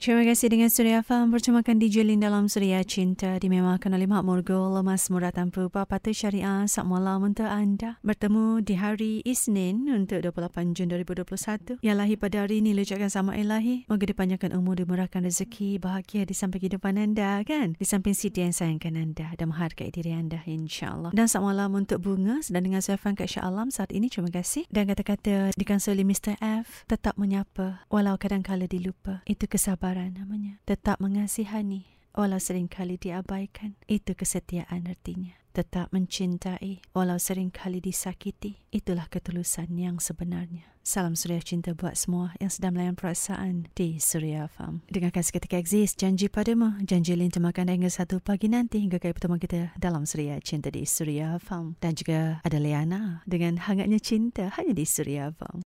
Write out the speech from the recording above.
Terima kasih dengan Suria Farm bercamakan DJ Lin dalam Suria Cinta dimemakan oleh Mak Murgul Lemas Murah Tanpa Papa Syariah Sak Malam untuk anda. Bertemu di hari Isnin untuk 28 Jun 2021 yang lahir pada hari ini lecakan sama ilahi moga dipanjangkan umur dimurahkan rezeki bahagia di samping kehidupan anda kan? Di samping Siti yang sayangkan anda dan menghargai diri anda insyaAllah. Dan Sak Malam untuk bunga sedang dengan saya Fan Kak Syah Alam saat ini terima kasih. Dan kata-kata dikanseli Mr. F tetap menyapa walau kadang-kala dilupa. Itu kesabaran kesabaran namanya. Tetap mengasihani walau seringkali diabaikan. Itu kesetiaan artinya. Tetap mencintai walau seringkali disakiti. Itulah ketulusan yang sebenarnya. Salam Suria Cinta buat semua yang sedang melayan perasaan di Suria Farm. Dengarkan seketika exist janji padamu. Janji Lin temakan hingga satu pagi nanti hingga kali pertemuan kita dalam Suria Cinta di Suria Farm. Dan juga ada Liana dengan hangatnya cinta hanya di Suria Farm.